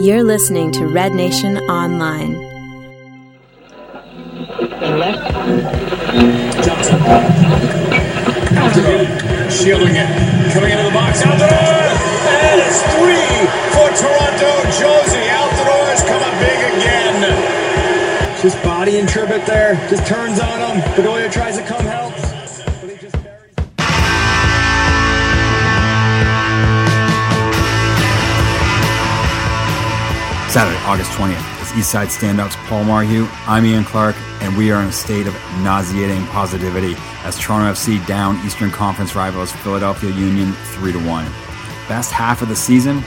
You're listening to Red Nation Online. Johnson. Altidore shielding it. Coming into the box. Altidore! And it's three for Toronto. Jozy Altidore is coming big again. Just body and tribute there. Just turns on him. Bedoya tries to come help. Saturday, August 20th is Eastside Standouts Paul Marhue. I'm Ian Clark, and we are in a state of nauseating positivity as Toronto FC down Eastern Conference rivals Philadelphia Union 3 to 1. Best half of the season,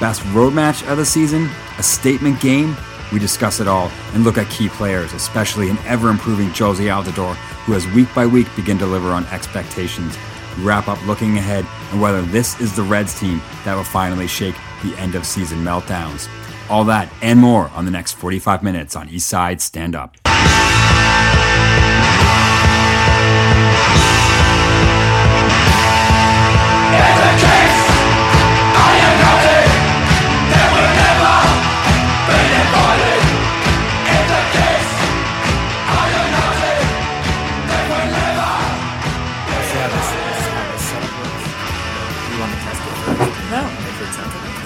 best road match of the season, a statement game. We discuss it all and look at key players, especially an ever improving Jozy Altidore, who has week by week begin to deliver on expectations. We wrap up looking ahead and whether this is the Reds team that will finally shake the end of season meltdowns. All that and more on the next 45 minutes on Eastside Stand Up.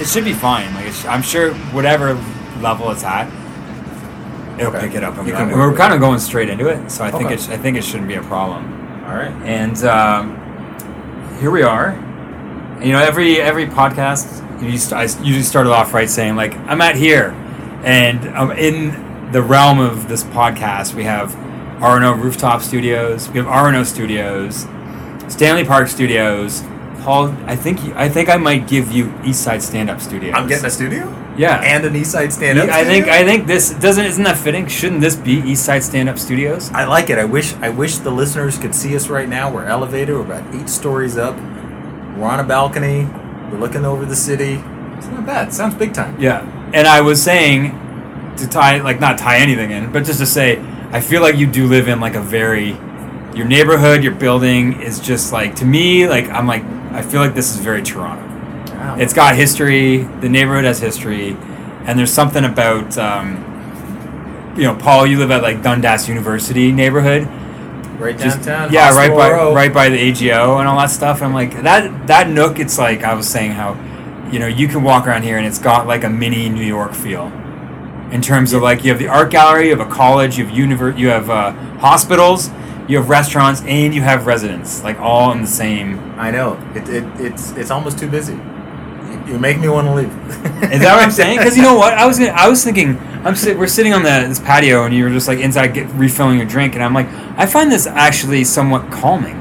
It should be fine. Like it's, I'm sure, whatever level it's at, it'll Okay. pick it up. And we're- can we're kind of going straight into it, so I think Okay. it's, I think it shouldn't be a problem. All right. And um, here we are. You know, every every podcast, you st- I usually started off right saying like, "I'm at here," and um, in the realm of this podcast, we have RNO Rooftop Studios, we have RNO Studios, Stanley Park Studios. Paul, I think I think I might give you Eastside Stand Up Studio. I'm getting a studio yeah, and an East Side stand up. I think I think this doesn't isn't that fitting? Shouldn't this be Eastside Stand Up Studios? I like it. I wish I wish the listeners could see us right now. We're elevated. We're about eight stories up. We're on a balcony. We're looking over the city. It's not bad. Sounds big time. Yeah, and I was saying to tie like not tie anything in, but just to say I feel like you do live in like a very your neighborhood, your building is just like to me like I'm like I feel like this is very Toronto. Wow. It's got history. The neighborhood has history, and there's something about um, you know Paul. You live at like Dundas University neighborhood. right Just- downtown. yeah, right by right by the AGO and all that stuff. I'm like that that nook. It's like I was saying how, you know, you can walk around here and it's got like a mini New York feel, in terms of like you have the art gallery, you have a college, you have univer- you have uh, hospitals, you have restaurants, and you have residents, like all in the same. I know. It, it it's it's almost too busy. You, make me want to leave. Is that what I'm saying? Because you know what, I was gonna, I was thinking, I'm sit, we're sitting on the this patio and you were just like inside get, refilling your drink, and I'm like, I find this actually somewhat calming.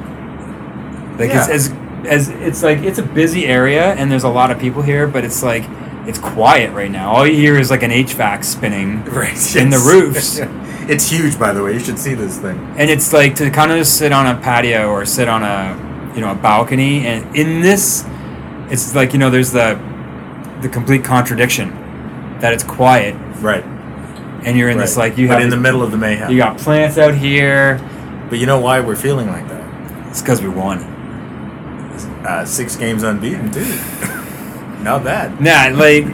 Like it's Yeah. as as it's like it's a busy area and there's a lot of people here, but it's like it's quiet right now. All you hear is like an HVAC spinning, right. In the yes. roofs. it's huge, by the way. You should see this thing. and it's like to kind of sit on a patio or sit on a you know a balcony, and in this, it's like you know there's the the complete contradiction that it's quiet Right. and you're in this like you but have in the middle of the mayhem. you got plants out here. but you know why we're feeling like that? It's because we won. Uh, six games unbeaten too. Not bad. Nah, like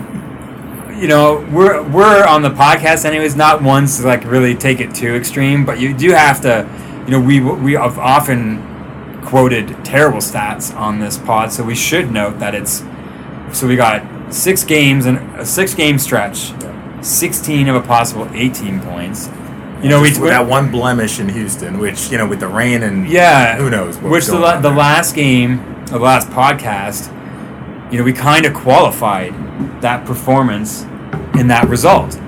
you know, we're we're on the podcast anyways. Not ones to like really take it too extreme, but you do have to. You know, we we have often quoted terrible stats on this pod, so we should note that it's. So we got six games and a six game stretch, sixteen of a possible eighteen points. You know, we with that one blemish in Houston, which you know, with the rain and Yeah. who knows Which the, going la- on the last game, the last podcast, you know, we kind of qualified that performance in that result,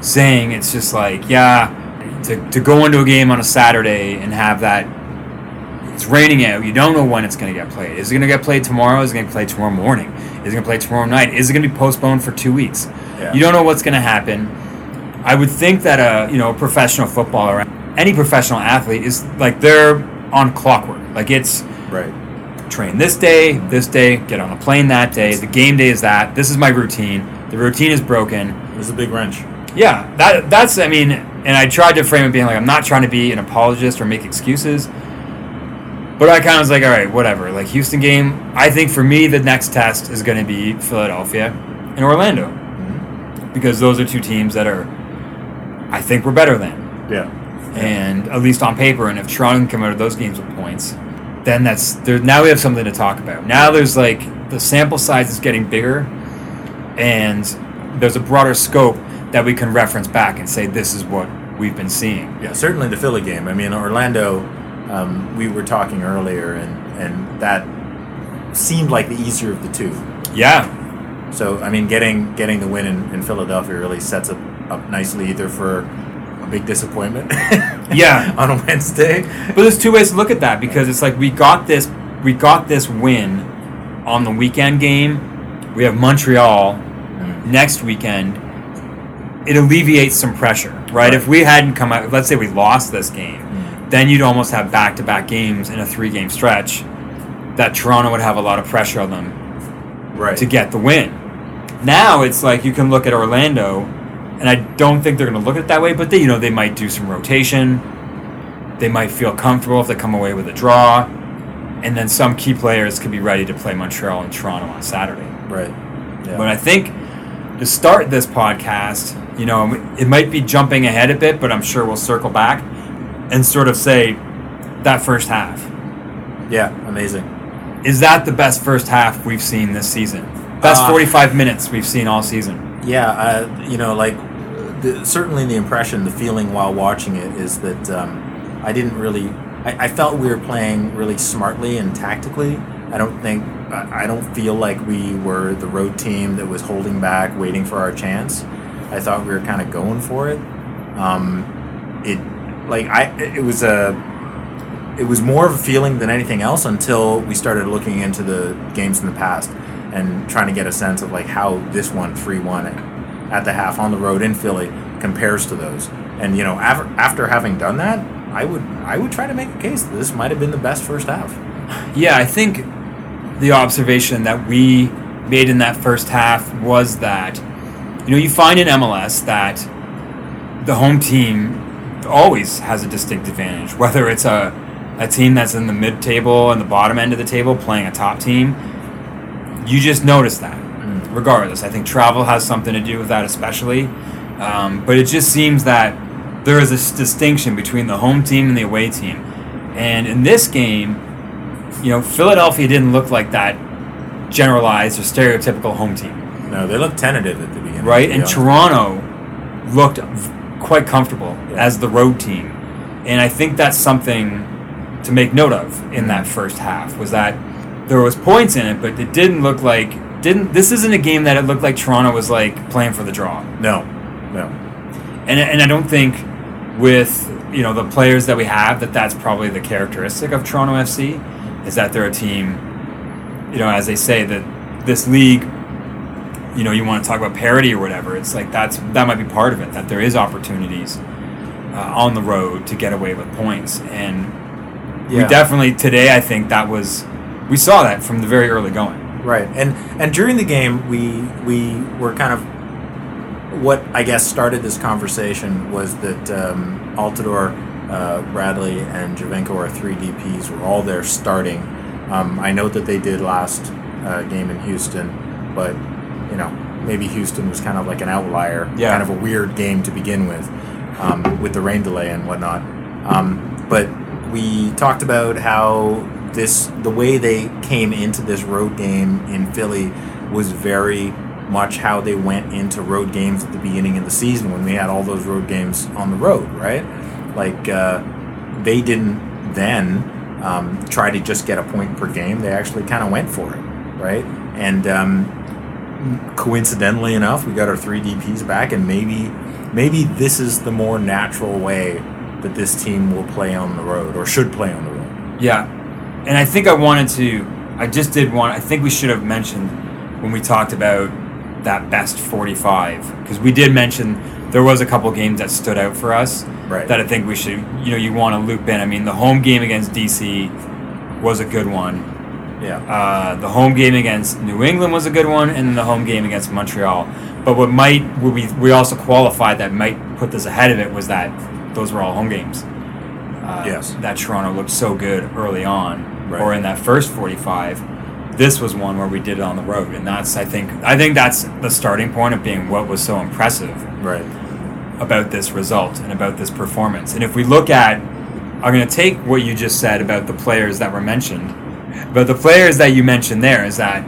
saying it's just like, yeah, to, to go into a game on a Saturday and have that. It's raining out. You don't know when it's going to get played. Is it going to get played tomorrow? Is it going to play tomorrow morning? Is it going to play tomorrow night? Is it going to be postponed for two weeks? Yeah. You don't know what's going to happen. I would think that a you know a professional footballer, any professional athlete is like they're on clockwork. Like it's right. Train this day, this day, get on a plane that day. The game day is that. This is my routine. The routine is broken. It was a big wrench. Yeah, that that's I mean, and I tried to frame it being like I'm not trying to be an apologist or make excuses. But I kind of was like, all right, whatever. Like Houston game, I think for me the next test is going to be Philadelphia and Orlando. Mm-hmm. because those are two teams that are, I think, we're better than. Yeah. and at least on paper. And if Toronto can come out of those games with points, then that's there. Now we have something to talk about. Now there's like the sample size is getting bigger, and there's a broader scope that we can reference back and say this is what we've been seeing. Yeah, certainly the Philly game. I mean, Orlando, um, we were talking earlier, and, and that seemed like the easier of the two. Yeah, So, I mean, getting getting the win in, in Philadelphia really sets up, up nicely either for a big disappointment yeah. on a Wednesday. But there's two ways to look at that because it's like we got this we got this win on the weekend game. We have Montreal mm-hmm. next weekend. It alleviates some pressure, right? Right. If we hadn't come out, let's say we lost this game, mm-hmm. then you'd almost have back-to-back games in a three-game stretch that Toronto would have a lot of pressure on them Right. to get the win. Now it's like you can look at Orlando, and I don't think they're going to look at it that way. But they, you know, they might do some rotation. They might feel comfortable if they come away with a draw, and then some key players could be ready to play Montreal and Toronto on Saturday. Right. Yeah. But I think to start this podcast, you know, it might be jumping ahead a bit, but I'm sure we'll circle back and sort of say that first half. yeah, amazing. Is that the best first half we've seen this season? Best Uh, 45 minutes we've seen all season. Yeah, uh, you know, like the, certainly the impression, the feeling while watching it is that um, I didn't really. I, I felt we were playing really smartly and tactically. I don't think. I don't feel like we were the road team that was holding back, waiting for our chance. I thought we were kind of going for it. Um, it like I it was a it was more of a feeling than anything else until we started looking into the games in the past and trying to get a sense of like how this one 3-1 at the half on the road in Philly compares to those. And you know, after, after having done that, I would I would try to make a case that this might have been the best first half. Yeah, I think the observation that we made in that first half was that, you know, you find in MLS that the home team always has a distinct advantage, whether it's a, a team that's in the mid table and the bottom end of the table playing a top team. You just notice that, regardless. I think travel has something to do with that, especially. Um, but it just seems that there is a distinction between the home team and the away team. And in this game, you know, Philadelphia didn't look like that generalized or stereotypical home team, No, they looked tentative at the beginning. right? And. Toronto looked v- quite comfortable Yeah. as the road team, and I think that's something to make note of in that first half was that there was points in it, but it didn't look like didn't. This isn't a game that it looked like Toronto was like playing for the draw. No, no. and and I don't think with you know the players that we have that that's probably the characteristic of Toronto FC is that they're a team you know as they say that this league you know you want to talk about parity or whatever it's like that's that might be part of it that there is opportunities uh, on the road to get away with points and we Yeah. definitely today I think that was we saw that from the very early going Right, and and during the game, we we were kind of what I guess started this conversation was that um, Altidore, uh, Bradley, and Giovinco, our three DPS, were all there starting. Um, I know that they did last uh, game in Houston, but you know maybe Houston was kind of like an outlier, Yeah. kind of a weird game to begin with, um, with the rain delay and whatnot. Um, but we talked about how this the way they came into this road game in Philly was very much how they went into road games at the beginning of the season when we had all those road games on the road, right? Like uh, they didn't then um, try to just get a point per game. They actually kind of went for it, right? And um, coincidentally enough, we got our three DPS back, and maybe maybe this is the more natural way that this team will play on the road or should play on the road. Yeah, and I think I wanted to. I just did want. I think we should have mentioned when we talked about that best forty-five because we did mention there was a couple games that stood out for us. Right. That I think we should. You know, you want to loop in. I mean, the home game against DC was a good one. Yeah. Uh, the home game against New England was a good one, and the home game against Montreal. But what might what we we also qualified that might put this ahead of it was that those were all home games. Uh, Yes. That Toronto looked so good early on, Right. or in that first forty-five, this was one where we did it on the road, and that's I think I think that's the starting point of being what was so impressive Right. about this result and about this performance. And if we look at, I'm going to take what you just said about the players that were mentioned, but the players that you mentioned there is that,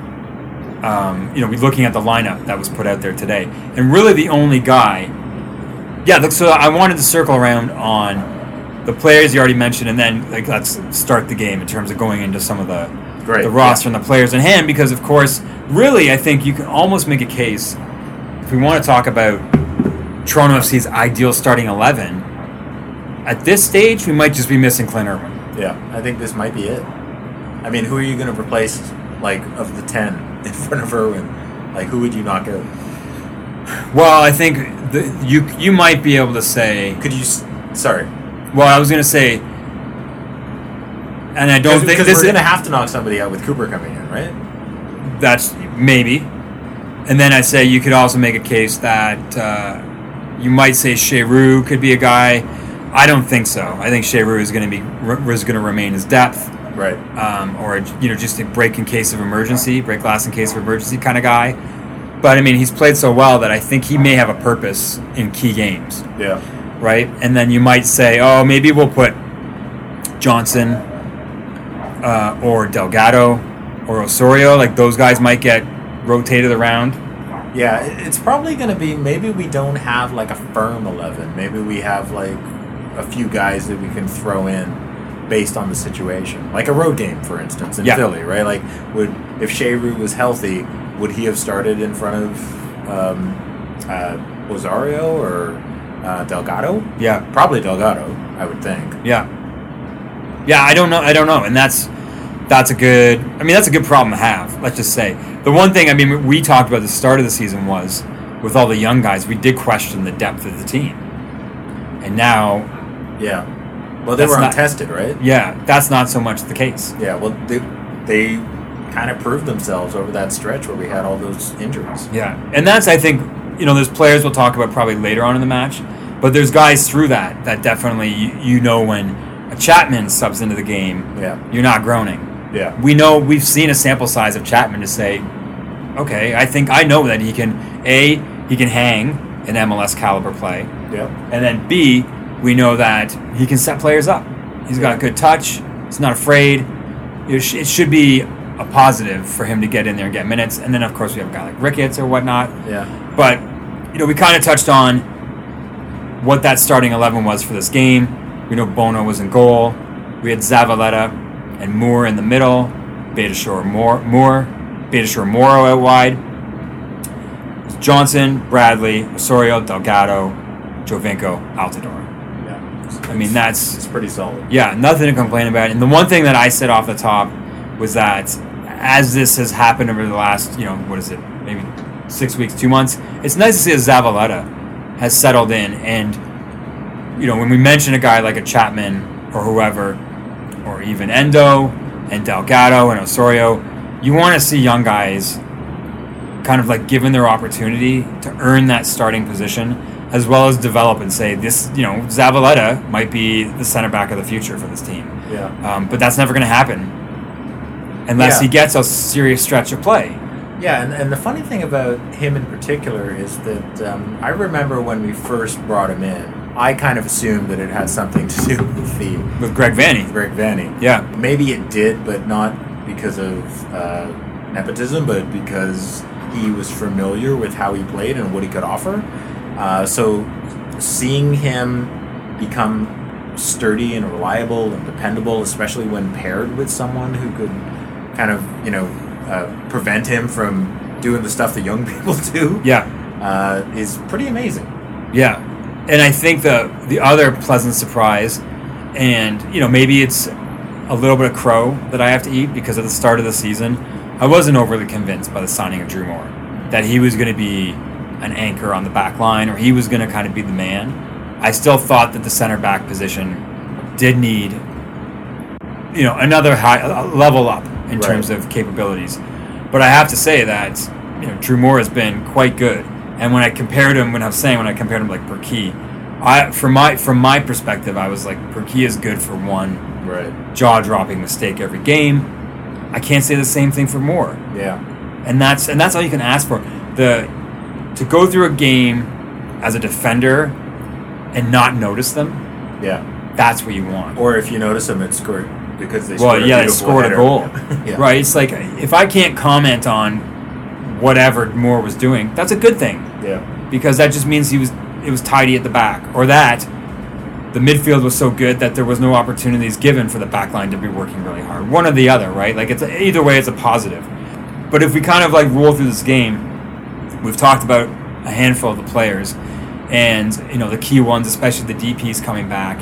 um, you know, we're looking at the lineup that was put out there today, and really the only guy, yeah. Look, so I wanted to circle around on the players you already mentioned, and then like let's start the game in terms of going into some of the Great, the roster yeah. and the players in hand, because of course, really, I think you can almost make a case if we want to talk about Toronto FC's ideal starting 11, at this stage, we might just be missing Clint Irwin. Yeah, I think this might be it. I mean, who are you going to replace, like, of the 10 in front of Irwin? Like, who would you knock out? Well, I think the, you you might be able to say. Could you. Sorry. Well, I was going to say, and I don't think this we're is going to have to knock somebody out with Cooper coming in, right? that's maybe. And then I say you could also make a case that uh, you might say Cheyrou could be a guy. I don't think so. I think Cheyrou is going to be is going to remain his depth. Right. um, or you know just a break in case of emergency, break glass in case of emergency kind of guy. But I mean, he's played so well that I think he may have a purpose in key games, Yeah. Right? And then you might say, oh, maybe we'll put Johnson uh, or Delgado or Osorio. Like those guys might get rotated around. Yeah, it's probably going to be maybe we don't have like a firm 11. Maybe we have like a few guys that we can throw in based on the situation. Like a road game, for instance, in Yeah. Philly, right? Like, would if Cheyrou was healthy, would he have started in front of um, uh, Osorio or uh, Delgado? Yeah, Probably Delgado, I would think. yeah, yeah. I don't know. I don't know. And that's that's a good. I mean, that's a good problem to have. Let's just say the one thing. I mean, we talked about the start of the season was with all the young guys, we did question the depth of the team, and now, Yeah. Well, they were not- untested, right? yeah, that's not so much the case. Yeah. Well, they they kind of proved themselves over that stretch where we had all those injuries. Yeah, and that's I think you know there's players we'll talk about probably later on in the match, but there's guys through that that definitely you, you know when a Chapman subs into the game, Yeah. you're not groaning. Yeah. We know we've seen a sample size of Chapman to say, okay, I think I know that he can a he can hang an MLS caliber play, Yeah. and then b we know that he can set players up. He's got a good touch. He's not afraid. It, sh- it should be a positive for him to get in there and get minutes. And then of course we have a guy like Ricketts or whatnot. Yeah. But you know, we kind of touched on what that starting eleven was for this game. We know Bono was in goal. We had Zavaleta and Moor in the middle. Beitashour Moore, Moore, Beitashour Morrow out wide. Johnson, Bradley, Osorio, Delgado, Giovinco, Altidore. Yeah. I mean, that's It's pretty solid. yeah, nothing to complain about. And the one thing that I said off the top was that as this has happened over the last, you know, what is it, six weeks, two months, it's nice to see that Zavaleta has settled in. And, you know, when we mention a guy like a Chapman or whoever, or even Endoh and Delgado and Osorio, you want to see young guys kind of like given their opportunity to earn that starting position as well as develop and say this you know Zavaleta might be the center back of the future for this team Yeah. um, but that's never going to happen unless Yeah. he gets a serious stretch of play Yeah, and, and the funny thing about him in particular is that um, I remember when we first brought him in, I kind of assumed that it had something to do with the with Greg Vanney Greg Vanney. yeah Maybe it did, but not because of uh, nepotism, but because he was familiar with how he played and what he could offer. Uh, so seeing him become sturdy and reliable and dependable, especially when paired with someone who could kind of, you know, uh, prevent him from doing the stuff that young people do, yeah uh, is pretty amazing. Yeah, and I think the the other pleasant surprise, and you know maybe it's a little bit of crow that I have to eat because at the start of the season, I wasn't overly convinced by the signing of Drew Moor that he was going to be an anchor on the back line or he was going to kind of be the man. I still thought that the center back position did need, you know, another high level up in Right. terms of capabilities. But I have to say that you know Drew Moor has been quite good. And when I compared him, when I was saying when I compared him like Burkey, I from my from my perspective, I was like Burkey is good for one Right. jaw dropping mistake every game. I can't say the same thing for Moor. Yeah. and that's and that's all you can ask for. The to go through a game as a defender and not notice them, Yeah. that's what you want. Or if you notice them, it's scored because they well, scored a yeah, they beautiful scored a goal, yeah. right? It's like if I can't comment on whatever Moor was doing, that's a good thing Yeah. because that just means he was it was tidy at the back, or that the midfield was so good that there was no opportunities given for the back line to be working really hard. One or the other, right? Like it's either way, it's a positive. But if we kind of like roll through this game, we've talked about a handful of the players, and you know the key ones, especially the DPS coming back.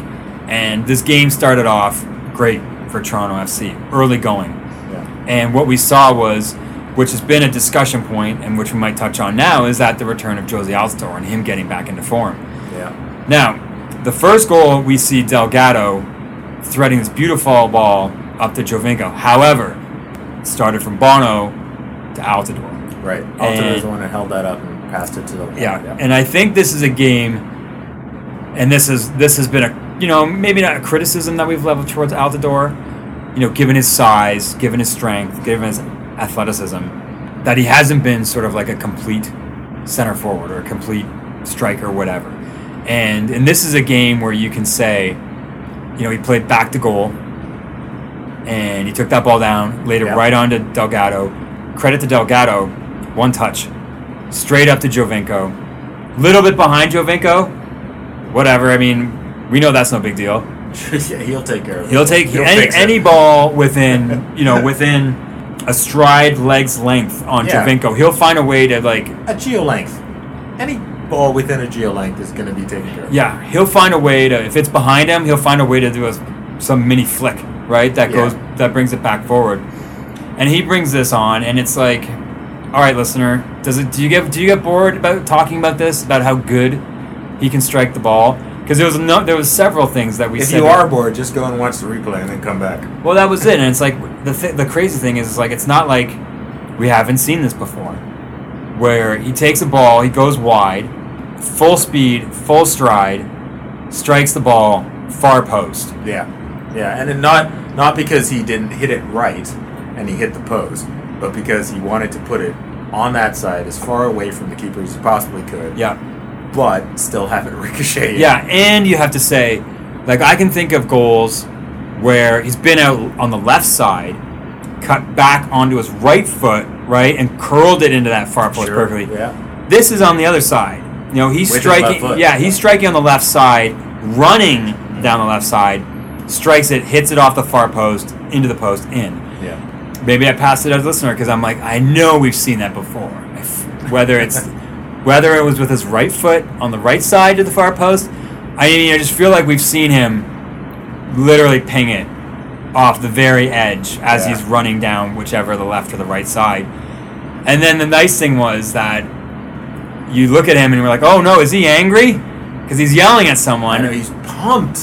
And this game started off great for Toronto FC, early going. Yeah. And what we saw was, which has been a discussion point, and which we might touch on now, is that the return of Jozy Altidore and him getting back into form. Yeah. Now, the first goal we see Delgado threading this beautiful ball up to Giovinco. However, started from Bono to Altidore. Right. Was the one that held that up and passed it to the Yeah, and I think this is a game, and this is this has been a you know maybe not a criticism that we've leveled towards Altidore, you know, given his size, given his strength, given his athleticism, that he hasn't been sort of like a complete center forward or a complete striker, whatever. And and this is a game where you can say, you know, he played back to goal, and he took that ball down, laid it Yeah. right onto Delgado. Credit to Delgado, one touch, straight up to Giovinco. Little bit behind Giovinco, whatever. I mean, we know that's no big deal. yeah, he'll take care of it. He'll take any, fix it. any ball within, you know, within a stride leg's length on Yeah. Giovinco. He'll find a way to like, a geo length. Any ball within a geo length is going to be taken care of. yeah, he'll find a way to. If it's behind him, he'll find a way to do a, some mini flick, right? That Yeah. goes that brings it back forward. And he brings this on, and it's like, all right, listener, does it? Do you get do you get bored about talking about this about how good he can strike the ball? Because there was no, there was several things that we If said. you that- are bored, just go and watch the replay and then come back. Well, that was it, and it's like the th- the crazy thing is, it's like it's not like we haven't seen this before, where he takes a ball, he goes wide, full speed, full stride, strikes the ball far post. Yeah, yeah, and then not not because he didn't hit it right and he hit the post, but because he wanted to put it on that side as far away from the keeper as he possibly could. Yeah, but still have it ricochet. yeah, and you have to say, like I can think of goals where he's been out on the left side, cut back onto his right foot, right, and curled it into that far post Sure, perfectly. Yeah, This is on the other side. You know, he's With striking. Yeah, he's striking on the left side, running mm-hmm. down the left side, strikes it, hits it off the far post, into the post, in. yeah, Maybe I passed it as a listener because I'm like, I know we've seen that before. Whether it's whether it was with his right foot on the right side to the far post, I mean, I just feel like we've seen him literally ping it off the very edge as Yeah. he's running down whichever the left or the right side. And then the nice thing was that you look at him and you're like, oh no, is he angry? Because he's yelling at I someone know he's pumped.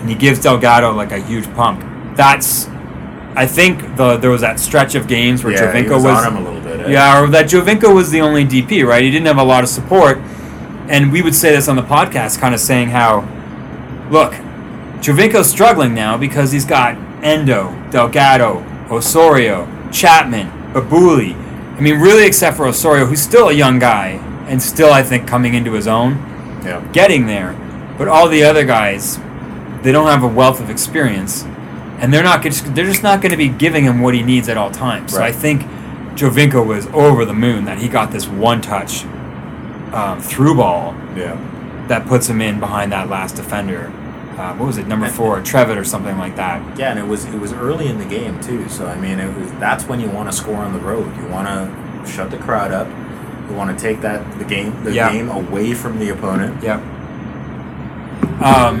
and he gives Delgado like a huge pump. That's, I think the there was that stretch of games where yeah, he was, was, on him a little bit. yeah, or that Giovinco was the only DP, right? He didn't have a lot of support, and we would say this on the podcast, kind of saying how, look, Giovinco's struggling now because he's got Endoh, Delgado, Osorio, Chapman, Babuli. I mean, really, except for Osorio, who's still a young guy and still, I think, coming into his own yeah, getting there. But all the other guys, they don't have a wealth of experience, and they're not. They're just not going to be giving him what he needs at all times. So I think Giovinco was over the moon that he got this one touch um, through ball yeah. that puts him in behind that last defender. Uh, what was it, number four, Tribbett or something like that? Yeah, and it was it was early in the game too. So I mean, it was that's when you want to score on the road. You want to shut the crowd up. You want to take that the game the Yeah. game away from the opponent. Yep. Um,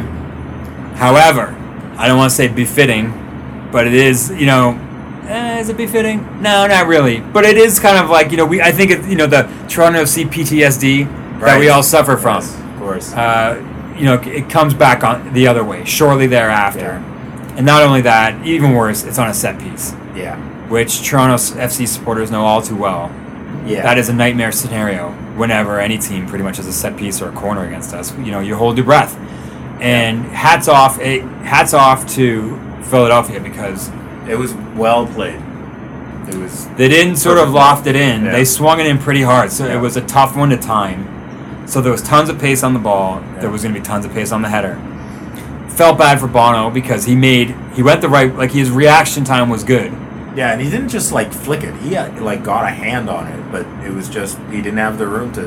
however, I don't want to say befitting, but it is, you know, eh, is it befitting? No, not really. But it is kind of like, you know, we I think it, you know the Toronto FC PTSD that we all suffer from. Yes, of course. Uh, you know, it comes back on the other way shortly thereafter. And not only that, even worse, it's on a set piece, yeah, which Toronto FC supporters know all too well. yeah. That is a nightmare scenario whenever any team pretty much has a set piece or a corner against us. You know, you hold your breath. And hats off, eh, hats off to Philadelphia because It was well played. It was They didn't sort of loft it in. Yeah. They swung it in pretty hard, so Yeah. it was a tough one to time. So there was tons of pace on the ball. Yeah. There was going to be tons of pace on the header. Felt bad for Bono because he made he went the right like his reaction time was good. yeah, and he didn't just like flick it. He uh, like got a hand on it, but it was just he didn't have the room to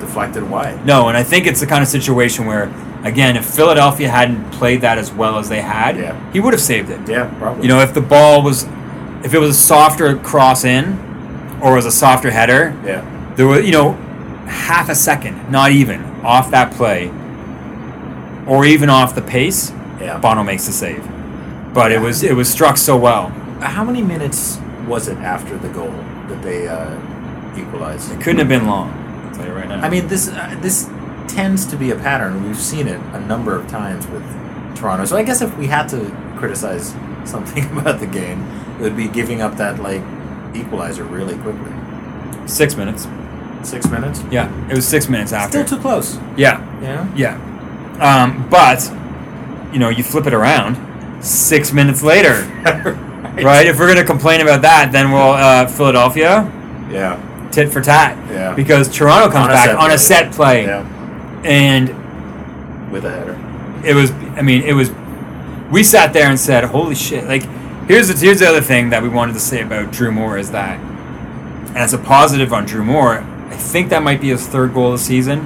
deflect it wide. No, and I think it's the kind of situation where again, if Philadelphia hadn't played that as well as they had, Yeah. he would have saved it. Yeah, probably. You know, if the ball was if it was a softer cross in or was a softer header, yeah, there was you know half a second, not even off that play, or even off the pace. Yeah. Bono makes the save, but it was it was struck so well. How many minutes was it after the goal that they uh, equalized? It couldn't have been long. Right now. I mean, this uh, this tends to be a pattern. We've seen it a number of times with Toronto. So I guess if we had to criticize something about the game, it would be giving up that like equalizer really quickly. six minutes. Six minutes. Yeah, it was six minutes after. Still too close. yeah, Yeah. yeah. Um, but you know, you flip it around. Six minutes later, right? If we're gonna complain about that, then we'll uh, Philadelphia Yeah. Tit for tat. Yeah. Because Toronto comes On back on play. a set play, Yeah. and With a header. it was i mean it was we sat there and said holy shit like here's the here's the other thing that we wanted to say about drew moor is that as a positive on drew moor i think that might be his third goal of the season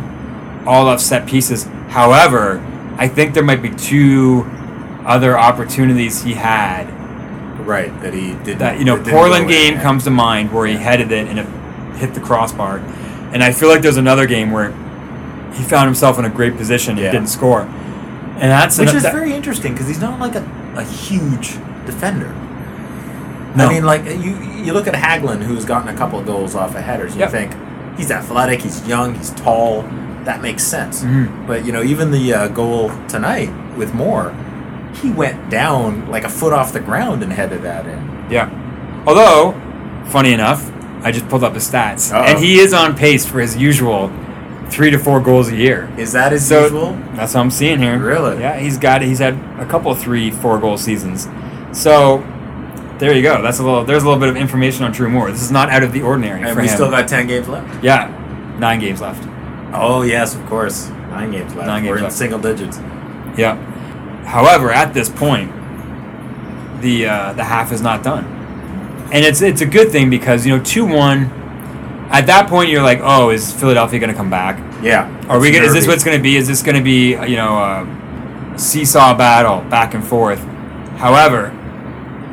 all off set pieces however i think there might be two other opportunities he had Right. That he did. that you know portland game comes to mind where he headed it and it hit the crossbar and i feel like there's another game where he found himself in a great position Yeah. and didn't score and that's Which ano- is that- very interesting because he's not like a, a huge defender. No. I mean, like you you look at Hagglund, who's gotten a couple of goals off of headers. Yep. You think he's athletic, he's young, he's tall. That makes sense. Mhm. But you know, even the uh, goal tonight with Moor, he went down like a foot off the ground and headed that in. Yeah. Although, funny enough, I just pulled up his stats, Uh-oh. and he is on pace for his usual three to four goals a year. Is that his So usual? that's what I'm seeing here. Really? Yeah, he's got he's had a couple three, four goal seasons. So there you go. That's a little. There's a little bit of information on Drew Moor. This is not out of the ordinary And we him. still got ten games left. yeah, nine games left. Oh yes, of course, nine games left. Nine games We're in single digits. Yeah. However, at this point, the uh, the half is not done, and it's it's a good thing because you know two one. At that point, you're like, oh, is Philadelphia going to come back? Yeah. Are we? Gonna, is this what's going to be? Is this going to be uh, you know a seesaw battle back and forth? However,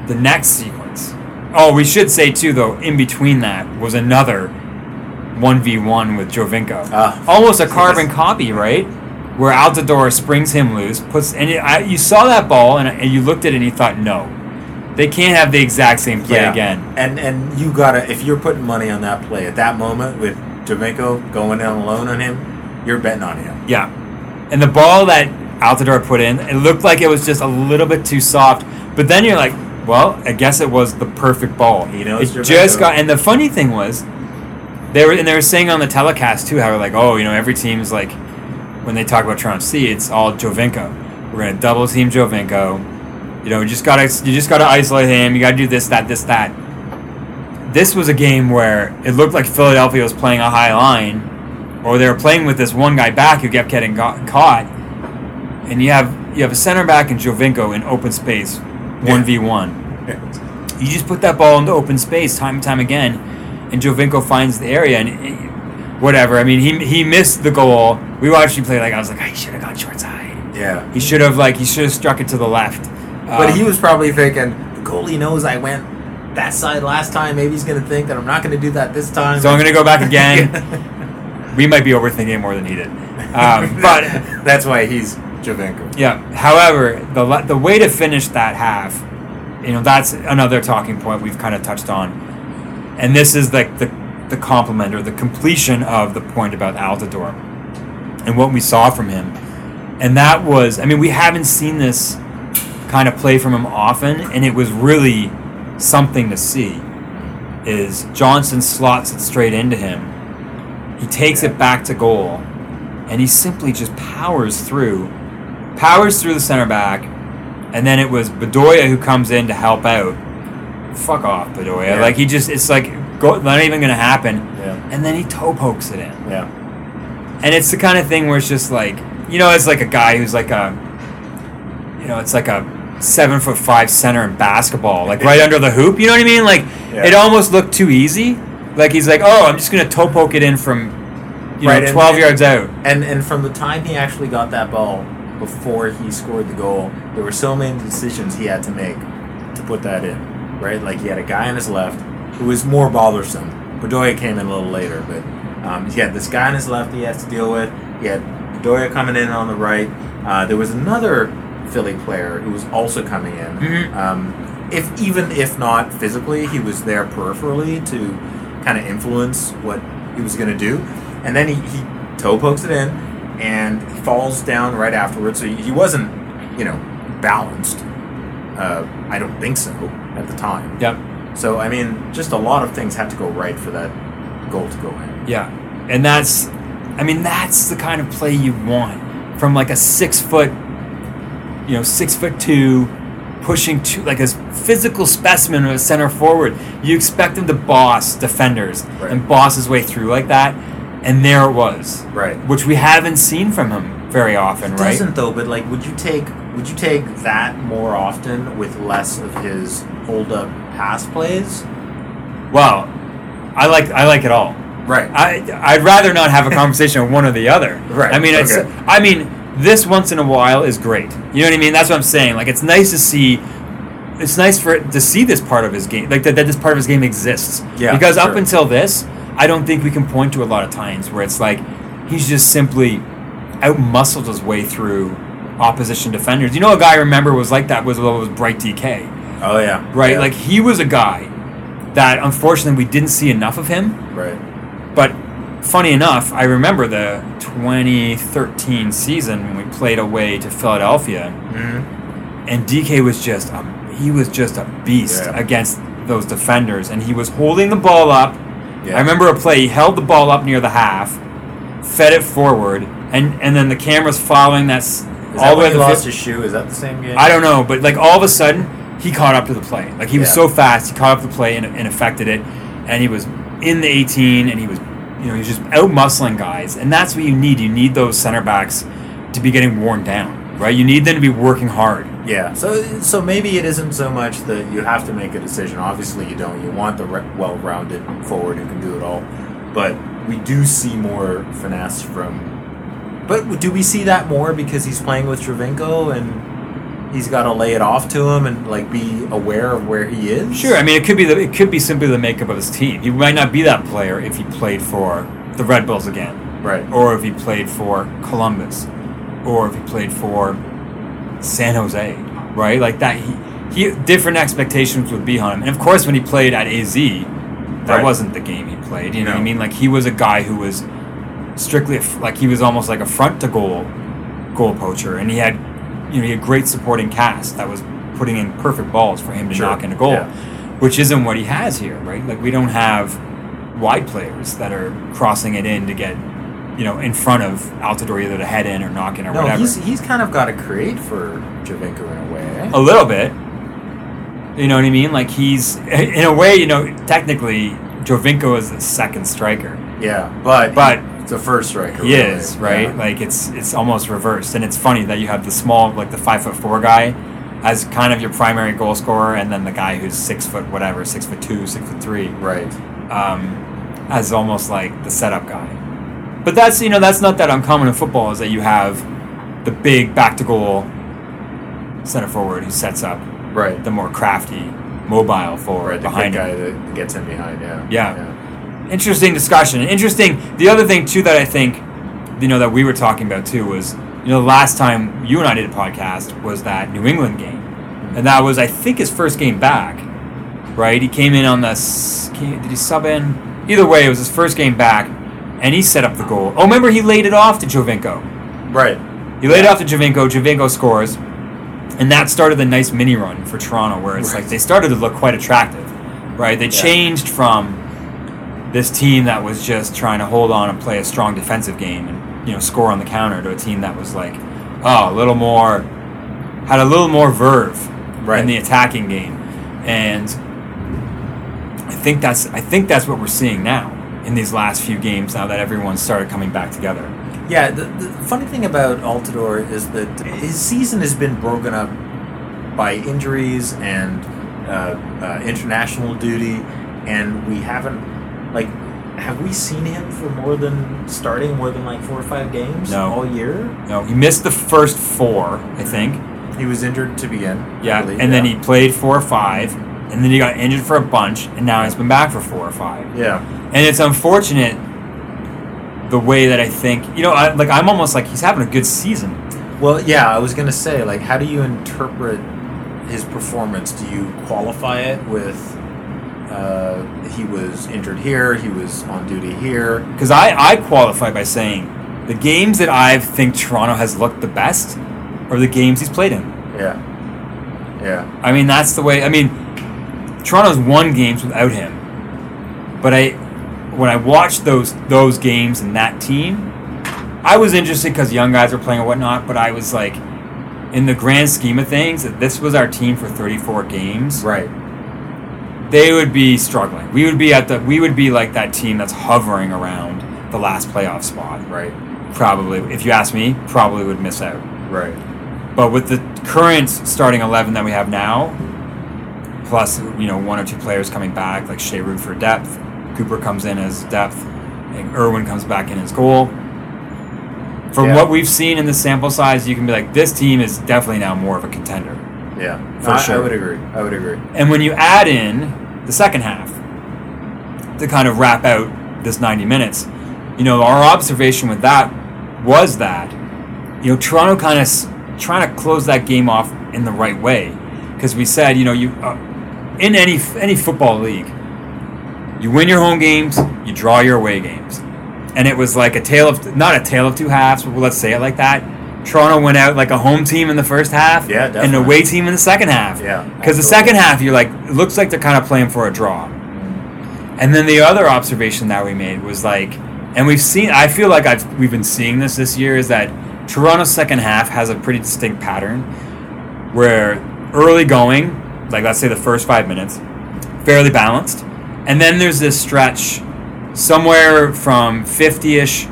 the next sequence. Oh, we should say too though. In between that was another one v one with Giovinco. Ah. Almost a carbon copy, right? Where Altidore springs him loose, puts and it, I, you saw that ball and, and you looked at it and you thought, no, they can't have the exact same play again. And and you gotta if you're putting money on that play at that moment with Jamaico going down alone on him, you're betting on him. Yeah. And the ball that Altidore put in, it looked like it was just a little bit too soft. But then you're like, well, I guess it was the perfect ball. He knows it just got. And the funny thing was, they were and they were saying on the telecast too how like, oh, you know, every team's like, when they talk about Toronto C, it's all Giovinco. We're gonna double team Giovinco. You know, you just gotta you just gotta isolate him. You gotta do this, that, this, that. This was a game where it looked like Philadelphia was playing a high line, or they were playing with this one guy back who kept getting got, caught, and you have you have a center back and Giovinco in open space, one v one. You just put that ball into open space time and time again, and Giovinco finds the area and it- whatever. I mean, he he missed the goal. We watched him play like I was like, "Oh, he should have gone short side. Yeah. He should have like he should have struck it to the left. But Um, he was probably thinking, the goalie knows I went that side last time. Maybe he's gonna think that I'm not gonna do that this time. So I'm gonna go back again. we might be overthinking more than he did. Um, but that's why he's Giovinco. Yeah. However, the the way to finish that half, you know, that's another talking point we've kind of touched on, and this is like the the complement or the completion of the point about Altidore and what we saw from him, and that was, I mean, we haven't seen this kind of play from him often, and it was really something to see. Is Johnson slots it straight into him, he takes it back to goal, and he simply just powers through powers through the center back, and then it was Bedoya who comes in to help out. Fuck off, Bedoya. Yeah. Like he just, it's like go, not even gonna happen. Yeah. And then he toe pokes it in, Yeah. and it's the kind of thing where it's just like, you know, it's like a guy who's like a, you know, it's like a seven foot five center in basketball, like right under the hoop. You know what I mean? Like Yeah. it almost looked too easy. Like he's like, oh, I'm just gonna toe poke it in from, you Right, know, twelve and- yards out. And and from the time he actually got that ball before he scored the goal, there were so many decisions he had to make to put that in. Right? Like he had a guy on his left who was more bothersome. Bedoya came in a little later, but um, he had this guy on his left he has to deal with. He had Bedoya coming in on the right. Uh, there was another Philly player who was also coming in. Mhm. Um, if even if not physically, he was there peripherally to kind of influence what he was going to do. And then he, he toe pokes it in, and he falls down right afterwards. So he, he wasn't, you know, balanced. Uh, I don't think so at the time. Yep. So I mean, just a lot of things had to go right for that goal to go in. Yeah, and that's, I mean, that's the kind of play you want from like a six foot, you know, six foot two, pushing two like a physical specimen of a center forward. You expect him to boss defenders Right. and boss his way through like that, and there it was, Right. which we haven't seen from him very often, right? Doesn't though, but like, would you take would you take that more often with less of his hold up pass plays? Well, I like I like it all. Right. I I'd rather not have a conversation with one or the other. Right, I mean, it's. I mean, this once in a while is great. You know what I mean? That's what I'm saying. Like, it's nice to see. It's nice for it to see this part of his game, like that, that this part of his game exists. Yeah, Because up until this, I don't think we can point to a lot of times where it's like he's just simply outmuscled his way through opposition defenders. You know, a guy I remember was like that was was Bright Dike oh yeah. right? Yeah. Like he was a guy that unfortunately we didn't see enough of him. right. But funny enough, I remember the 2013 season when we played away to Philadelphia, Mm-hmm. and Dike was just a he was just a beast Yeah. against those defenders, and he was holding the ball up. Yeah. I remember a play. He held the ball up near the half, fed it forward, and and then the camera's following that Is all that the way he the lost his shoe? Is that the same game? I don't know, but like all of a sudden, he caught up to the play. Like he was Yeah. so fast, he caught up to the play and, and affected it, and he was in the 18, and he was, you know, he's just out muscling guys, and that's what you need. You need those center backs to be getting worn down, right? You need them to be working hard. Yeah. So so maybe it isn't so much that you have to make a decision. Obviously, you don't. You want the re- well-rounded forward who can do it all. But we do see more finesse from. But do we see that more because he's playing with Travinko and he's got to lay it off to him and like be aware of where he is? Sure, I mean it could be the it could be simply the makeup of his team. He might not be that player if he played for the Red Bulls again, Right. or if he played for Columbus, or if he played for San Jose, right? Like that, he, he different expectations would be on him. And of course, when he played at AZ, that Right. wasn't the game he played. You know what I mean? Like he was a guy who was strictly like he was almost like a front to goal goal poacher, and he had you know he had great supporting cast that was putting in perfect balls for him to Sure, knock into goal, yeah. which isn't what he has here, right? Like we don't have wide players that are crossing it in to get you know in front of Altidore either to head in or knock in or No, whatever. he's he's kind of got to create for Giovinco in a way. a little bit. You know what I mean? Like he's in a way, you know, technically Giovinco is the second striker. Yeah, but But it's a first striker. he really. is, right? Yeah. Like it's it's almost reversed. And it's funny that you have the small like the five foot four guy as kind of your primary goal scorer and then the guy who's six foot whatever, six foot two, six foot three, right. um, as almost like the setup guy. But that's you know, that's not that uncommon in football is that you have the big back to goal center forward who sets up Right. the more crafty, mobile forward Right, the behind guy that gets in behind. Yeah. Yeah. Interesting discussion. Interesting. The other thing too that I think, you know, that we were talking about too was, you know, the last time you and I did a podcast was that New England game, and that was I think his first game back, right? He came in on the, came- did he sub in? Either way, it was his first game back, and he set up the goal. Oh, remember he laid it off to Giovinco. Right. He laid it off to Giovinco. Giovinco scores, and that started the nice mini run for Toronto, where it's Right. like they started to look quite attractive, right? They changed from this team that was just trying to hold on and play a strong defensive game and you know score on the counter to a team that was like, oh, a little more had a little more verve Right. in the attacking game, and I think that's I think that's what we're seeing now in these last few games. Now that everyone's started coming back together. Yeah, the, the funny thing about Altidore is that his season has been broken up by injuries and uh, uh, international duty, and we haven't like. Have we seen him for more than starting more than like four or five games No. all year? No, he missed the first four, I think. He was injured to begin. Yeah, believe, and then he played four or five, and then he got injured for a bunch, and now he's been back for four or five. Yeah. And it's unfortunate the way that I think, you know, I, like I'm almost like he's having a good season. Well, yeah, I was gonna say, like, how do you interpret his performance? Do you qualify it with uh, he was injured here, he was on duty here? Because I, I qualify by saying the games that I think Toronto has looked the best are the games he's played in. Yeah, yeah, I mean, that's the way. I mean, Toronto's won games without him, but I, when I watched those those games and that team, I was interested because young guys were playing and whatnot. But I was like, in the grand scheme of things, that this was our team for 34 games. right. They would be struggling. We would be at the. We would be like that team that's hovering around the last playoff spot. Right, Probably, if you ask me, probably would miss out. right. But with the current starting eleven that we have now, plus you know one or two players coming back, like Cheyrou for depth, Cooper comes in as depth, and Irwin comes back in as goal. From Yeah. what we've seen in the sample size, you can be like, this team is definitely now more of a contender. Yeah, For I, sure. I would agree. I would agree. And when you add in the second half to kind of wrap out this 90 minutes, you know, our observation with that was that, you know, Toronto kind of trying to close that game off in the right way. Because we said, you know, you uh, in any any football league, you win your home games, you draw your away games. And it was like a tale of, not a tale of two halves, but let's say it like that. Toronto went out like a home team in the first half Yeah, and an away team in the second half. Yeah, Because the second half, you're like, it looks like they're kind of playing for a draw. And then the other observation that we made was like, and we've seen, I feel like I've, we've been seeing this this year, is that Toronto's second half has a pretty distinct pattern where early going, like let's say the first five minutes, fairly balanced. And then there's this stretch somewhere from 50 ish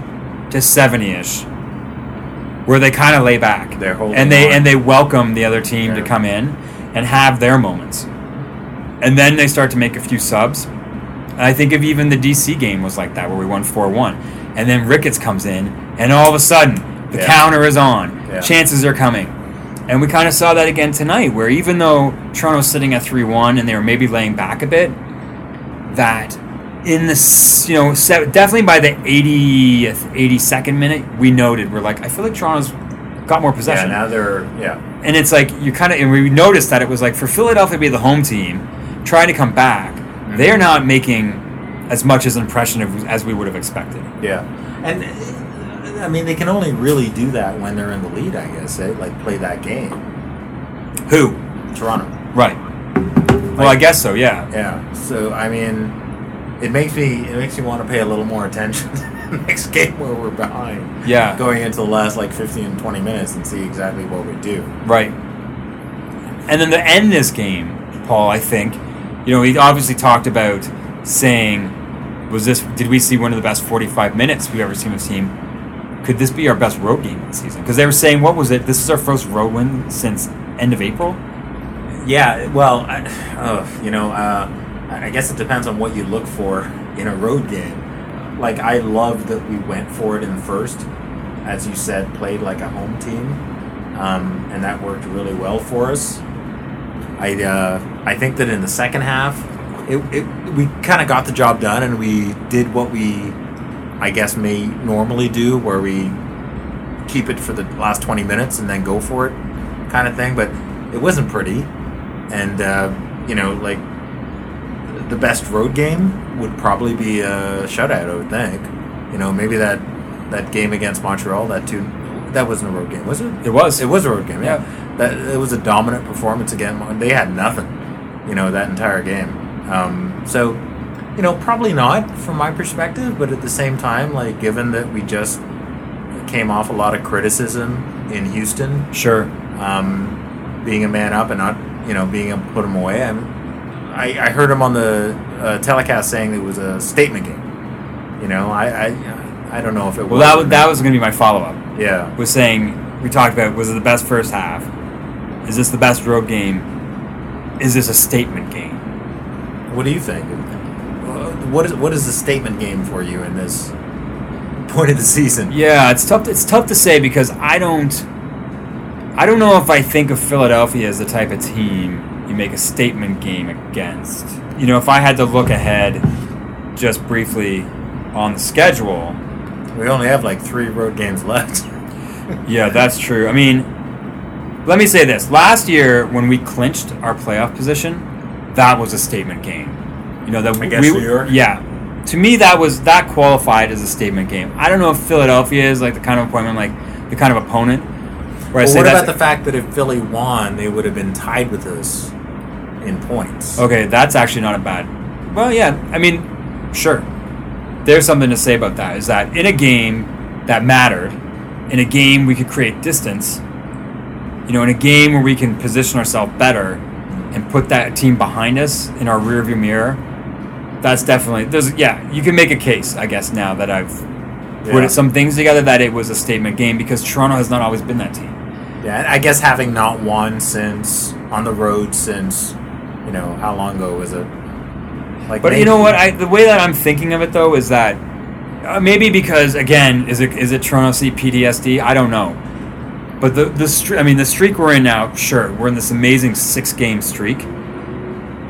to 70 ish where they kind of lay back. They're holding and they on. and they welcome the other team to Yeah. come in and have their moments. And then they start to make a few subs. And I think of even the DC game was like that, where we won 4 1. And then Ricketts comes in, and all of a sudden, the Yeah. counter is on. Yeah. Chances are coming. And we kind of saw that again tonight, where even though Toronto's sitting at 3 1 and they were maybe laying back a bit, that in the, you know, definitely by the 80th, 82nd minute, we noted, we're like, I feel like Toronto's got more possession. Yeah, now they're yeah, and it's like you kind of and we noticed that it was like for Philadelphia to be the home team trying to come back they're not making as much as impression of, as we would have expected yeah, and I mean they can only really do that when they're in the lead. I guess eh? like play that game. who Toronto. right well i guess so yeah Yeah. So I mean, it makes me it makes me want to pay a little more attention to the next game where we're behind. Yeah. Going into the last like 15, 20 minutes and see exactly what we do. right and then to end this game paul i think you know he obviously talked about saying was this did we see one of the best 45 minutes we've ever seen this team could this be our best road game this season because they were saying what was it this is our first road win since end of april Yeah. Well, I, uh, you know, uh, I guess it depends on what you look for in a road game. Like I love that we went for it in the first, as you said, played like a home team, um, and that worked really well for us. I uh, I think that in the second half, it, it we kind of got the job done, and we did what we, I guess, may normally do, where we keep it for the last twenty minutes and then go for it, kind of thing. But it wasn't pretty, and uh, you know, like the best road game would probably be a shutout. I would think. You know, maybe that that game against Montreal, that two, that wasn't a road game, was it? it was It was a road game, yeah. Yeah. That it was a dominant performance again. They had nothing, you know, that entire game. Um, so, you know, probably not from my perspective, but at the same time, like given that we just came off a lot of criticism in Houston, sure um, being a man up and not you know being able to put them away. I'm, I I heard him on the uh, telecast saying it was a statement game. You know, I I, I don't know if it Well, was. that was, that was going to be my follow up. yeah. Was saying we talked about was it the best first half? Is this the best road game? Is this a statement game? What do you think? What is what is the statement game for you in this point of the season? Yeah, it's tough. It's tough to say because I don't. I don't know if I think of Philadelphia as the type of team you make a statement game against. You know, if I had to look ahead, just briefly on the schedule. We only have like three road games left. Yeah, that's true. I mean, let me say this: last year when we clinched our playoff position, that was a statement game. You know that Against we, New York? Yeah, to me that was that qualified as a statement game. I don't know if Philadelphia is like the kind of appointment, like the kind of opponent. Where I Well, say what about the fact that if Philly won, they would have been tied with us in points? Okay, that's actually not a bad. Well, yeah, I mean, sure. There's something to say about that. Is that in a game that mattered, in a game we could create distance, you know, in a game where we can position ourselves better and put that team behind us in our rearview mirror, that's definitely there's yeah, you can make a case, I guess, now that I've Yeah. put some things together that it was a statement game because Toronto has not always been that team. Yeah, I guess having not won since on the road since you know how long ago was it? Like, But you know what? I the way that I'm thinking of it though is that uh, maybe because again, is it is it Toronto C PTSD? I don't know. But the the streak, I mean, the streak we're in now, sure, we're in this amazing six game streak.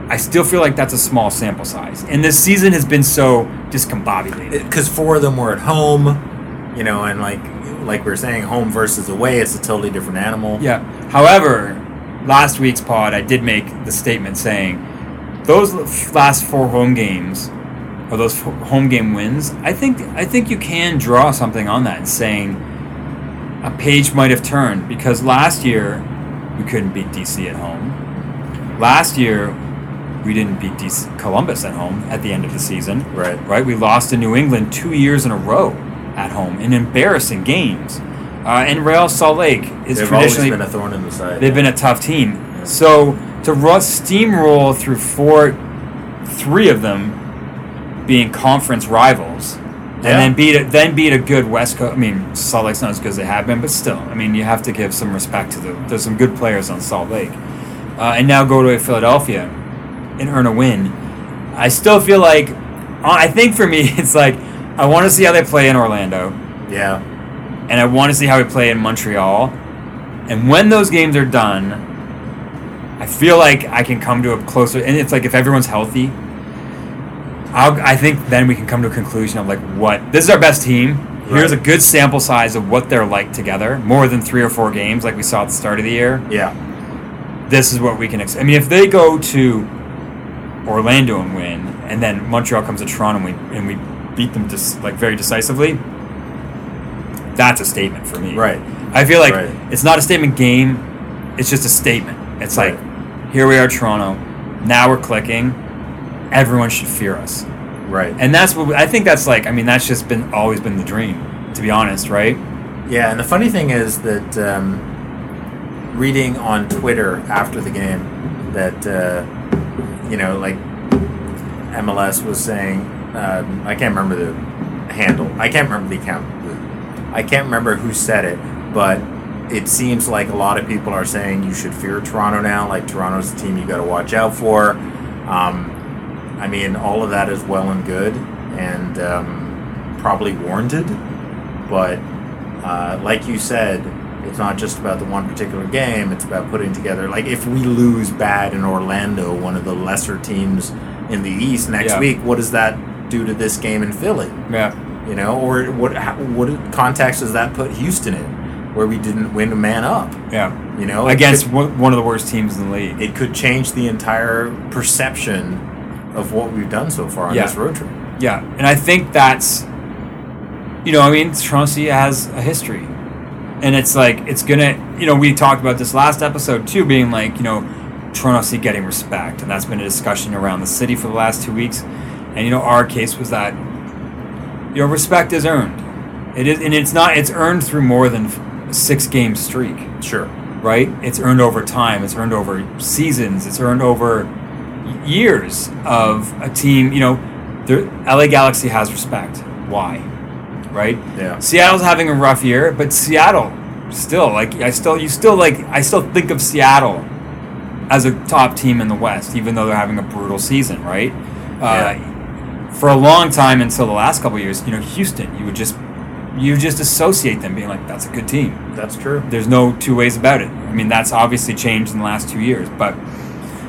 I still feel like that's a small sample size, and this season has been so discombobulated. because four of them were at home, you know, and like like we are saying, home versus away, it's a totally different animal. Yeah. However, last week's pod, I did make the statement saying those last four home games or those home game wins. I think I think you can draw something on that, saying a page might have turned because last year we couldn't beat DC at home. Last year we didn't beat DC, Columbus at home at the end of the season. Right. Right. We lost to New England two years in a row at home in embarrassing games. Uh, and Real Salt Lake is They've traditionally been a thorn in the side. They've been a tough team. So to steamroll through four, three of them being conference rivals, and Yeah. then beat a, then beat a good West Coast. I mean, Salt Lake's not as good as they have been, but still, I mean, you have to give some respect to the. There's some good players on Salt Lake, uh, and now go to Philadelphia and earn a win. I still feel like, I think for me, it's like I want to see how they play in Orlando yeah, and I want to see how we play in Montreal. And when those games are done, I feel like I can come to a closer. And it's like if everyone's healthy, I'll, I think then we can come to a conclusion of like what this is our best team. Here's a good sample size of what they're like together, more than three or four games like we saw at the start of the year. yeah, This is what we can expect. I mean, if they go to Orlando and win, and then Montreal comes to Toronto and we and we beat them just like very decisively, that's a statement for me. Right. I feel like Right. it's not a statement game; it's just a statement. It's Right. like, here we are, Toronto. Now we're clicking. Everyone should fear us, right. and that's what I think. That's like, I mean, that's just been always been the dream, to be honest, right? Yeah, and the funny thing is that um, reading on Twitter after the game that uh, you know, like MLS was saying, um, I can't remember the handle. I can't remember the account. I can't remember who said it, but it seems like a lot of people are saying you should fear Toronto now. Like Toronto's the team you got to watch out for. Um, I mean, all of that is well and good, and um, probably warranted, but uh, like you said, it's not just about the one particular game. It's about putting together. Like if we lose bad in Orlando, one of the lesser teams in the East next Yeah. week, what does that do to this game in Philly? Yeah. You know, or what? How, what context does that put Houston in, where we didn't win a man up? Yeah. You know, Against could- one of the worst teams in the league. it could change the entire perception of what we've done so far on Yeah. this road trip. Yeah, and I think that's, you know, I mean, Toronto FC has a history, and it's like it's gonna, you know, we talked about this last episode too, being like, you know, Toronto FC getting respect, and that's been a discussion around the city for the last two weeks, and you know, our case was that, you know, respect is earned, it is, and it's not, it's earned through more than a six game streak. Sure. right? It's earned over time. It's earned over seasons. It's earned over years of a team. You know, the LA Galaxy has respect. Why? Right? Yeah. Seattle's having a rough year, but Seattle still like I still you still like I still think of Seattle as a top team in the West, even though they're having a brutal season, right? Uh, for a long time until the last couple of years, you know, Houston, you would just you just associate them being like that's a good team. That's true. There's no two ways about it. I mean, that's obviously changed in the last two years, but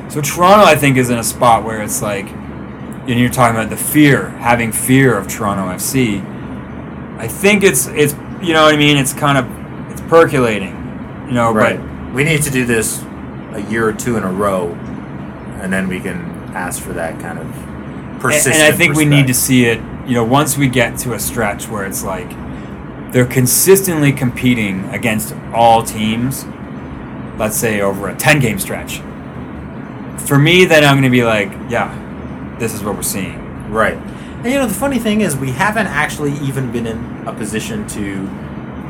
so Toronto, I think, is in a spot where it's like, and you're talking about the fear, having fear of Toronto FC. I think it's it's you know what I mean. It's kind of it's percolating, you know. Right. But We need to do this a year or two in a row, and then we can ask for that kind of persistent. and I think we need to see it. You know, once we get to a stretch where it's like they're consistently competing against all teams. Let's say over a ten game stretch. For me, then I'm going to be like, yeah, this is what we're seeing. Right. And you know the funny thing is we haven't actually even been in a position to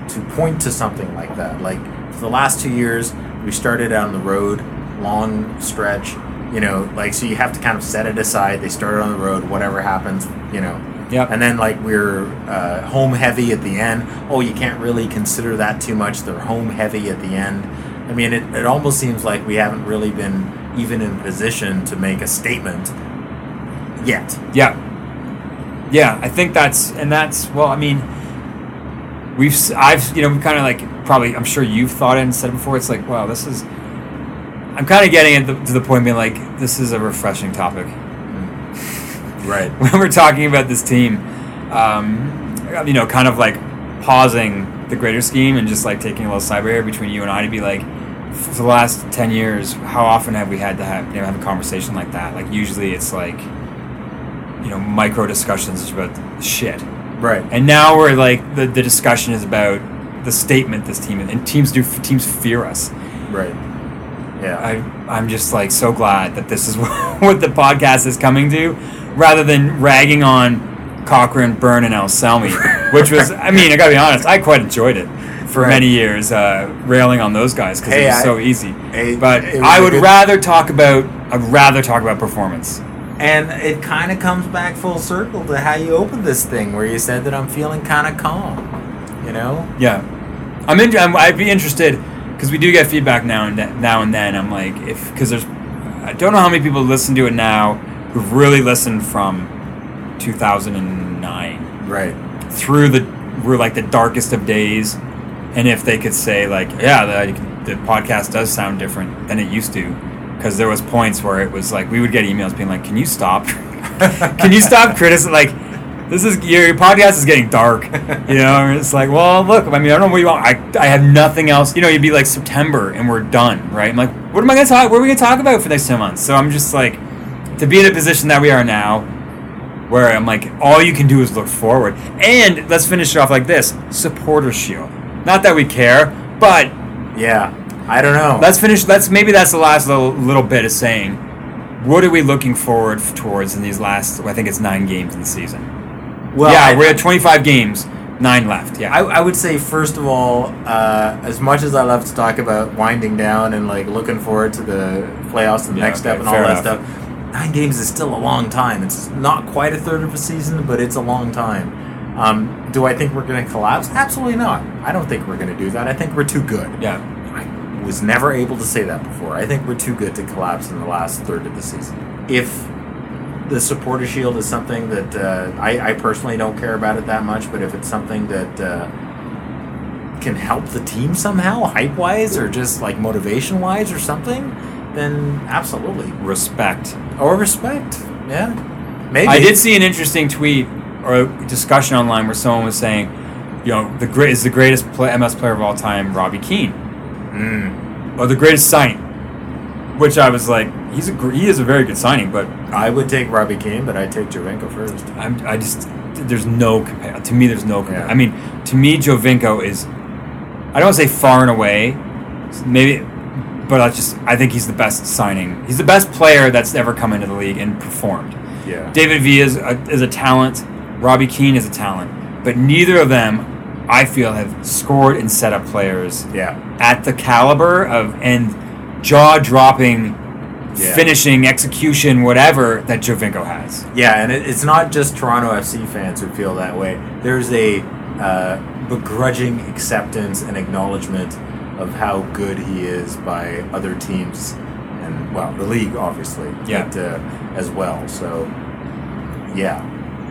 to point to something like that. Like for the last two years, we started on the road, long stretch. You know, like so you have to kind of set it aside. They started on the road, whatever happens, you know. Yep. And then like we're uh, home heavy at the end. Oh, you can't really consider that too much. They're home heavy at the end. I mean, it, it almost seems like we haven't really been even in position to make a statement yet. Yeah. Yeah, I think that's and that's well, I mean, we've I've you know kind of like probably I'm sure you've thought it and said it before. It's like wow, this is. I'm kind of getting it to- the point being like this is a refreshing topic Right. when we're talking about this team. Um, you know, kind of like pausing the greater scheme and just like taking a little cyber here between you and I to be like, for the last ten years, how often have we had to have you know have a conversation like that? Like usually it's like, you know, micro discussions about shit. Right. And now we're like the, the discussion is about the statement this team and teams do teams fear us. Right. Yeah. I I'm just like so glad that this is what the podcast is coming to, rather than ragging on Cochrane, Byrne, and Anselmi, which was I mean I gotta be honest I quite enjoyed it for Right. many years, uh, railing on those guys because Hey, it was I- so easy. But it was would good- rather talk about I'd rather talk about performance. and it kind of comes back full circle to how you opened this thing, where you said that I'm feeling kind of calm. You know. Yeah, I'm in. I'm, I'd be interested because we do get feedback now and then, now and then. I'm like, if because there's, I don't know how many people listen to it now who've really listened from 2009 Right. through the we're like the darkest of days, and if they could say like, yeah, the, the podcast does sound different than it used to, because there was points where it was like we would get emails being like, can you stop? can you stop criticizing like? This is your, podcast is getting dark, you know. It's like, well, look. I mean, I don't know what you want. I, I have nothing else. You know, you'd be like September and we're done, right? I'm like, what am I gonna talk? What are we gonna talk about for the next two months? So I'm just like, to be in a position that we are now, where I'm like, all you can do is look forward. And let's finish it off like this: supporter shield. Not that we care, but Yeah. I don't know. let's finish. Let's maybe that's the last little little bit of saying, what are we looking forward towards in these last? I think it's nine games in the season. Well. yeah, I, we're at 25 games, nine left. Yeah, I, I would say first of all, uh, as much as I love to talk about winding down and like looking forward to the playoffs and the Yeah, next step okay, and all that enough. stuff, nine games is still a long time. It's not quite a third of a season, but it's a long time. Um, do I think we're going to collapse? Absolutely not. I don't think we're going to do that. I think we're too good. yeah. I was never able to say that before. I think we're too good to collapse in the last third of the season. If the supporter shield is something that uh, I, I personally don't care about it that much, but if it's something that uh, can help the team somehow, hype wise, or just like motivation wise, or something, then absolutely. Respect. Or respect. Yeah. Maybe. I did see an interesting tweet or discussion online where someone was saying, you know, the great is the greatest play, MS player of all time, Robbie Keane, Mm. or the greatest sign, Which I was like, he's a he is a very good signing, but I would take Robbie Keane, but I'd take Giovinco first. I'm, I just there's no compare. To me, there's no compare. Yeah. I mean, to me, Giovinco is. I don't want to say far and away, maybe, but I just I think he's the best signing. He's the best player that's ever come into the league and performed. Yeah. David V is a, is a talent. Robbie Keane is a talent, but neither of them I feel have scored and set up players Yeah. at the caliber of and jaw dropping Yeah. finishing execution whatever that Giovinco has. Yeah, and it, it's not just Toronto FC fans who feel that way. There's a uh, begrudging acceptance and acknowledgement of how good he is by other teams, and well, the league obviously, Yeah. but, uh, as well. So, yeah,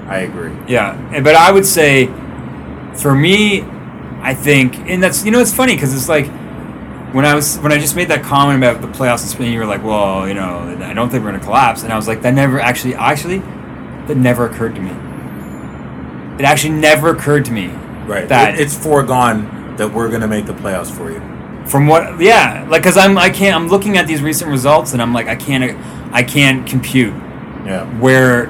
I agree. Yeah, but I would say, for me, I think, and that's you know it's funny because it's like when I was when I just made that comment about the playoffs in Spain, you were like, well, you know, I don't think we're gonna collapse, and I was like, that never actually actually that never occurred to me. It actually never occurred to me Right. that It- it's foregone that we're going to make the playoffs for you. from what yeah like because i'm i can't i'm looking at these recent results and i'm like i can't i can't compute Yeah. where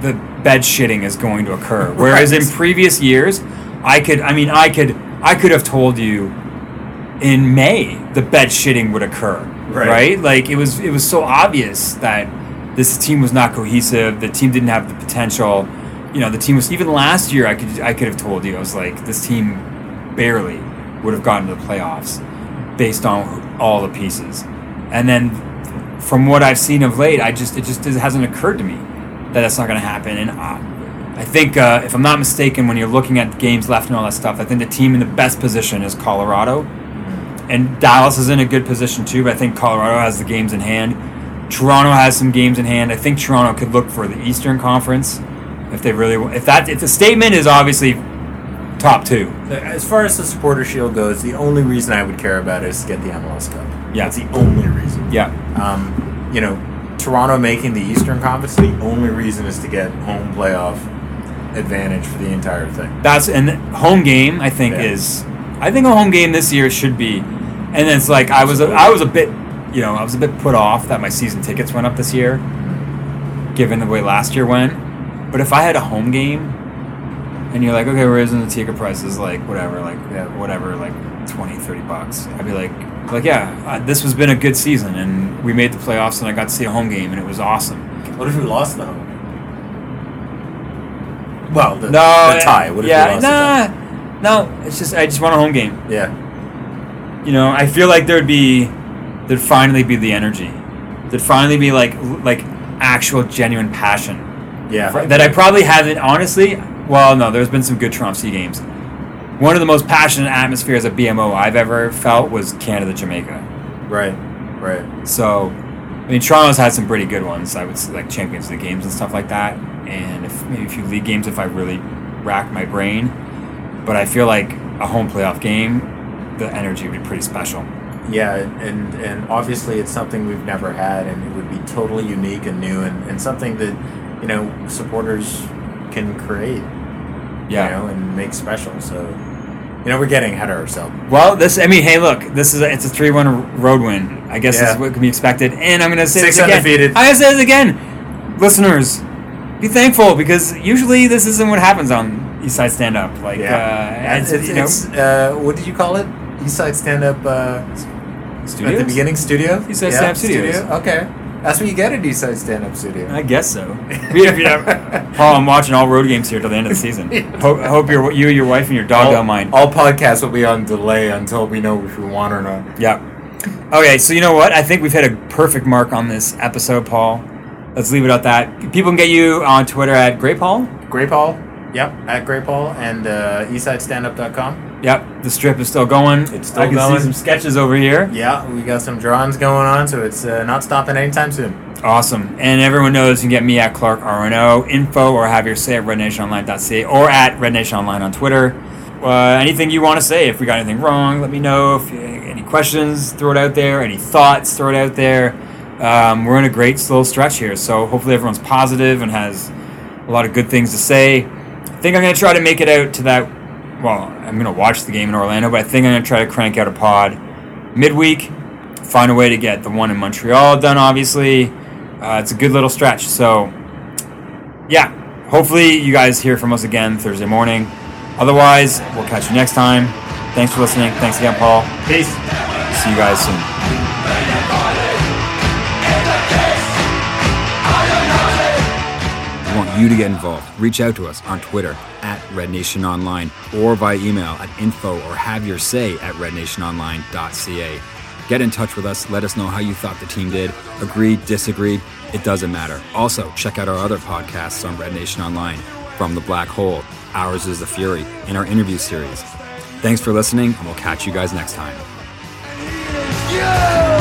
the bed shitting is going to occur whereas in previous years i could i mean i could i could have told you in may the bed shitting would occur Right. right, like it was it was so obvious that this team was not cohesive the team didn't have the potential. You know the team was even last year i could i could have told you i was like this team barely would have gotten to the playoffs based on all the pieces. And then from what i've seen of late i just it just it hasn't occurred to me that that's not going to happen. And uh, i think uh, if i'm not mistaken when you're looking at games left and all that stuff i think the team in the best position is colorado and Dallas is in a good position too, but I think Colorado has the games in hand. Toronto has some games in hand. I think Toronto could look for the Eastern Conference if they really want. If that if the statement is obviously top two, As far as the supporter shield goes, the only reason I would care about it is to get the MLS Cup. Yeah. it's the only reason. yeah, Um, you know, Toronto making the Eastern Conference, the only reason is to get home playoff advantage for the entire thing. that's and home game. I think Yeah. is I think a home game this year should be, and it's like I was a, I was a bit you know I was a bit put off that my season tickets went up this year, given the way last year went. But if I had a home game and you're like, okay, we're raising the ticket prices, like whatever, like yeah, whatever, like 20, 30 bucks. I'd be like, like yeah, uh, this has been a good season, and we made the playoffs, and I got to see a home game, and it was awesome. What if we lost the home? Well, the, No, the tie. What if yeah, we lost nah, the tie? no. It's just I just want a home game. Yeah. You know, I feel like there'd be, there'd finally be the energy, there'd finally be like like actual genuine passion Yeah. that I probably haven't honestly. Well, no, there's been some good TFC games. One of the most passionate atmospheres at BMO I've ever felt was Canada Jamaica. Right. Right. So, I mean, Toronto's had some pretty good ones. I would say, like Champions League games and stuff like that. And if maybe a few league games if I really rack my brain. But I feel like a home playoff game, the energy would be pretty special. Yeah, and and obviously it's something we've never had, and it would be totally unique and new, and, and something that you know supporters can create. Yeah. You know, and make special. So, you know, we're getting ahead of ourselves. Well, this I mean, hey, look, this is a, it's a three-one road win. I guess this Yeah. is what can be expected. And I'm gonna say Six this again. undefeated. I'm gonna say this again, listeners, be thankful because usually this isn't what happens on East Side Stand Up. Like, uh, it's, it's, it's, you know, it's, uh, what did you call it? Eastside Stand Up uh, at the beginning studio. Eastside Stand Up Studios. Okay, that's what you get at Eastside Stand Up Studio. I guess so. Have, Paul, I'm watching all road games here till the end of the season. Hope, I hope your you, your wife, and your dog all, don't mind. all podcasts will be on delay until we know if we want or not. Yeah. Okay, so you know what? I think we've hit a perfect mark on this episode, Paul. Let's leave it at that. People can get you on Twitter at Grey Paul. Gray Paul. Yep, at Gray Paul and uh, EastsideStandUp.com. Yep, the strip is still going. It's still I can going. see some sketches over here. Yeah, we got some drawings going on, so it's uh, not stopping anytime soon. Awesome. And everyone knows you can get me at Clark RNO info or have your say at rednationonline.ca or at rednationonline on Twitter. Uh, anything you want to say, if we got anything wrong, let me know. If you, any questions, throw it out there. Any thoughts, throw it out there. Um, we're in a great slow stretch here, so hopefully everyone's positive and has a lot of good things to say. I think I'm going to try to make it out to that. Well, I'm going to watch the game in Orlando, but I think I'm going to try to crank out a pod midweek. Find a way to get the one in Montreal done, obviously. Uh, it's a good little stretch. So, yeah, hopefully you guys hear from us again Thursday morning. Otherwise, we'll catch you next time. Thanks for listening. Thanks again, Paul. Peace. See you guys soon. You to get involved. Reach out to us on Twitter at Red Nation Online or by email at info or have your say at rednationonline.ca. Get in touch with us. Let us know how you thought the team did. Agree, disagree, it doesn't matter. Also, check out our other podcasts on Red Nation Online From the Black Hole, Ours is the Fury, and our interview series. Thanks for listening, and we'll catch you guys next time. Yeah!